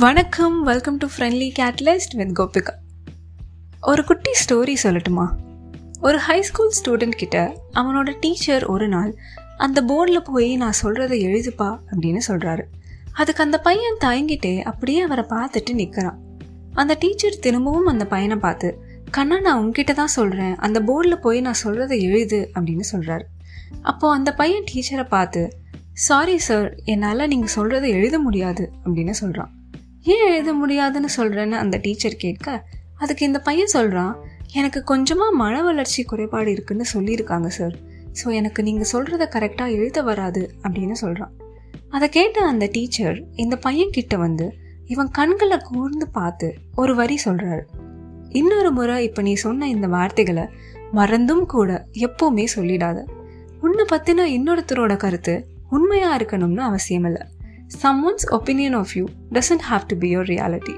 வணக்கம் welcome to friendly catalyst with Gopika. ஒரு குட்டி ஸ்டோரி சொல்லட்டுமா? ஒரு ஹை ஸ்கூல் ஸ்டூடெண்ட் கிட்ட அவனோட டீச்சர் ஒரு நாள் அந்த போர்டில் போய் நான் சொல்கிறத எழுதுப்பா அப்படின்னு சொல்கிறாரு அதுக்கு அந்த பையன் தயங்கிட்டே அப்படியே அவரை பார்த்துட்டு நிற்கிறான் அந்த டீச்சர் திரும்பவும் அந்த பையனை பார்த்து கண்ணா நான் உங்ககிட்ட தான் சொல்கிறேன் அந்த போர்டில் போய் நான் சொல்கிறத எழுது அப்படின்னு சொல்கிறாரு அப்போது அந்த பையன் டீச்சரை பார்த்து சாரி சார் என்னால் நீங்கள் சொல்கிறத எழுத முடியாது அப்படின்னு சொல்கிறான் ஏன் எழுத முடியாதுன்னு சொல்கிறேன்னு அந்த டீச்சர் கேட்க அதுக்கு இந்த பையன் சொல்கிறான் எனக்கு கொஞ்சமாக மன வளர்ச்சி குறைபாடு இருக்குன்னு சொல்லியிருக்காங்க சார் ஸோ எனக்கு நீங்கள் சொல்கிறத கரெக்டாக எழுத வராது அப்படின்னு சொல்கிறான் அதை கேட்ட அந்த டீச்சர் இந்த பையன் கிட்ட வந்து இவன் கண்களை கூர்ந்து பார்த்து ஒரு வரி சொல்கிறாரு இன்னொரு முறை இப்போ நீ சொன்ன இந்த வார்த்தைகளை மறந்தும் கூட எப்போவுமே சொல்லிடாத. உன்னை பற்றின இன்னொருத்தரோட கருத்து உண்மையாக இருக்கணும்னு அவசியம் இல்லை someone's opinion of you doesn't have to be your reality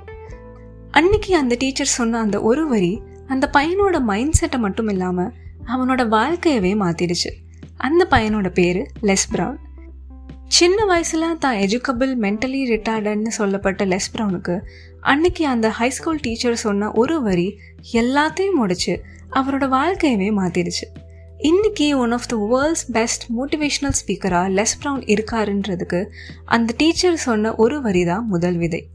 அன்னைக்கு அந்த டீச்சர் சொன்ன அந்த ஒரு வரி அந்த பையனோட மைண்ட் செட்டை மட்டும் இல்லாமல் அவனோட வாழ்க்கையவே மாற்றிடுச்சு அந்த பையனோட பேர் லெஸ் ப்ரவுன் சின்ன வயசில் தான் எஜுகபிள் மென்டலி ரிட்டார்டன்னு சொல்லப்பட்ட லெஸ் ப்ரவுனுக்கு அன்னைக்கு அந்த ஹைஸ்கூல் டீச்சர் சொன்ன ஒரு வரி எல்லாத்தையும் முடிச்சு அவரோட வாழ்க்கையவே மாற்றிடுச்சு இன்னைக்கு one of the world's best motivational ஸ்பீக்கராக Les Brown இருக்காருன்றதுக்கு அந்த டீச்சர் சொன்ன ஒரு வரி தான் முதல் விதை.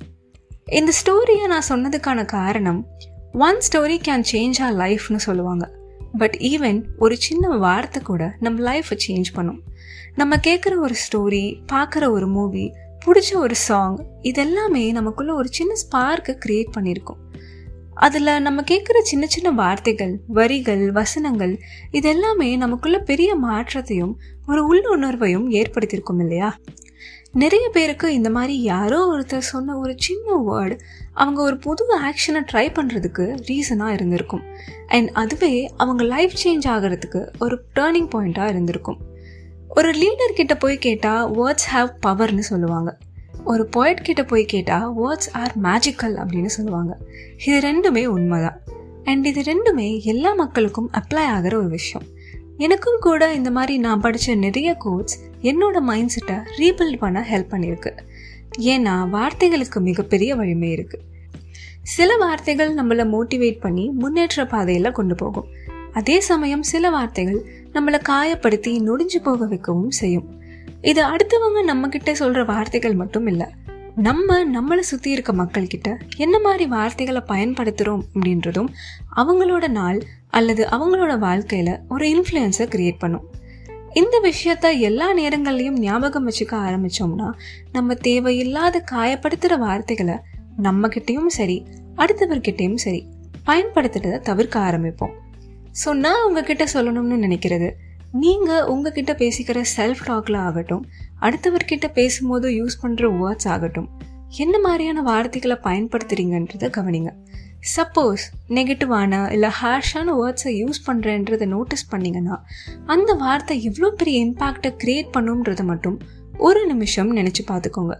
இந்த ஸ்டோரியை நான் சொன்னதுக்கான காரணம் one story can change our லைஃப்னு சொல்லுவாங்க. பட் ஈவன் ஒரு சின்ன வார்த்தை கூட நம்ம லைஃப்பை சேஞ்ச் பண்ணும். நம்ம கேட்குற ஒரு ஸ்டோரி பார்க்குற ஒரு மூவி பிடிச்ச ஒரு சாங் இதெல்லாமே நமக்குள்ளே ஒரு சின்ன ஸ்பார்க்கை க்ரியேட் பண்ணியிருக்கோம். அதில் நம்ம கேட்குற சின்ன சின்ன வார்த்தைகள் வரிகள் வசனங்கள் இதெல்லாமே நமக்குள்ள பெரிய மாற்றத்தையும் ஒரு உள்ளுணர்வையும் ஏற்படுத்தியிருக்கும் இல்லையா? நிறைய பேருக்கு இந்த மாதிரி யாரோ ஒருத்தர் சொன்ன ஒரு சின்ன வேர்டு அவங்க ஒரு புது ஆக்ஷனை ட்ரை பண்ணுறதுக்கு ரீசனாக இருந்திருக்கும். அண்ட் அதுவே அவங்க லைஃப் சேஞ்ச் ஆகிறதுக்கு ஒரு டேர்னிங் பாயிண்ட்டாக இருந்திருக்கும். ஒரு லீடர் கிட்ட போய் கேட்டால் வேர்ட்ஸ் ஹாவ் பவர்னு சொல்லுவாங்க. ஒரு போய்ட் கிட்ட போய் கேட்டால் வேர்ட்ஸ் ஆர் மேஜிக்கல் அப்படின்னு சொல்லுவாங்க. இது ரெண்டுமே உண்மைதான். அண்ட் இது ரெண்டுமே எல்லா மக்களுக்கும் அப்ளை ஆகிற ஒரு விஷயம். எனக்கும் கூட இந்த மாதிரி நான் படித்த நிறைய கோட்ஸ் என்னோட மைண்ட் செட்டை ரீபில்ட் பண்ண ஹெல்ப் பண்ணியிருக்கு. ஏன்னா வார்த்தைகளுக்கு மிகப்பெரிய வலிமை இருக்குது சில வார்த்தைகள் நம்மளை மோட்டிவேட் பண்ணி முன்னேற்ற பாதையில் கொண்டு போகும். அதே சமயம் சில வார்த்தைகள் நம்மளை காயப்படுத்தி நொடிஞ்சு போக வைக்கவும் செய்யும். இது அடுத்தவங்க நம்ம கிட்ட சொல்ற வார்த்தைகள் மட்டும் இல்லை நம்ம நம்மளை சுற்றி இருக்க மக்கள்கிட்ட என்ன மாதிரி வார்த்தைகளை பயன்படுத்துகிறோம் அப்படின்றதும் அவங்களோட நாள் அல்லது அவங்களோட வாழ்க்கையில் ஒரு இன்ஃப்ளூயன்ஸை கிரியேட் பண்ணும். இந்த விஷயத்த எல்லா நேரங்கள்லையும் ஞாபகம் வச்சுக்க ஆரம்பித்தோம்னா நம்ம தேவையில்லாத காயப்படுத்துகிற வார்த்தைகளை நம்மக்கிட்டேயும் சரி அடுத்தவர்கிட்டையும் சரி பயன்படுத்துகிறத தவிர்க்க ஆரம்பிப்போம். ஸோ நான் உங்ககிட்ட சொல்லணும்னு நினைக்கிறது நீங்கள் உங்ககிட்ட பேசிக்கிற செல்ஃப் டாக்ல ஆகட்டும் அடுத்தவர்கிட்ட பேசும்போது யூஸ் பண்ணுற வேர்ட்ஸ் ஆகட்டும் என்ன மாதிரியான வார்த்தைகளை பயன்படுத்துறீங்கன்றதை கவனிங்க. சப்போஸ் நெகட்டிவான இல்லை ஹார்ஷான வேர்ட்ஸை யூஸ் பண்ணுறேன்றதை நோட்டீஸ் பண்ணிங்கன்னா அந்த வார்த்தை இவ்வளோ பெரிய இம்பேக்டை க்ரியேட் பண்ணுன்றதை மட்டும் ஒரு நிமிஷம் நினச்சி பார்த்துக்கோங்க.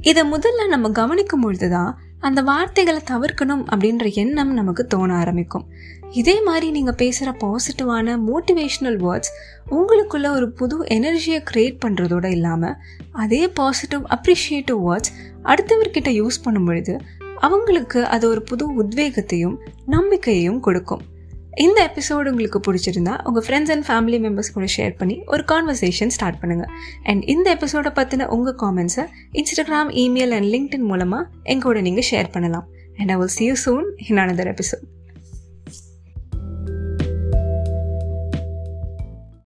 இதை முதல்ல நம்ம கவனிக்கும் பொழுது தான் அந்த வார்த்தைகளை தவிர்க்கணும் அப்படின்ற எண்ணம் நமக்கு தோண ஆரம்பிக்கும். இதே மாதிரி நீங்கள் பேசுகிற பாசிட்டிவான மோட்டிவேஷ்னல் வேர்ட்ஸ் உங்களுக்குள்ள ஒரு புது எனர்ஜியை க்ரியேட் பண்ணுறதோடு இல்லாமல் அதே பாசிட்டிவ் அப்ரிஷியேட்டிவ் வேர்ட்ஸ் அடுத்தவர்கிட்ட யூஸ் பண்ணும் பொழுது அவங்களுக்கு அது ஒரு புது உத்வேகத்தையும் நம்பிக்கையையும் கொடுக்கும். இந்த எபிசோடு உங்களுக்கு பிடிச்சிருந்தா உங்கள் ஃப்ரெண்ட்ஸ் அண்ட் ஃபேமிலி மெம்பர்ஸ் கூட ஷேர் பண்ணி ஒரு கான்வர்சேஷன் ஸ்டார்ட் பண்ணுங்கள் அண்ட் இந்த எபிசோடை பற்றின உங்கள் காமெண்ட்ஸை இன்ஸ்டாகிராம் இமெயில் அண்ட் லிங்க்டின் மூலமாக எங்கூட நீங்கள் ஷேர் பண்ணலாம். And I will see you soon in another episode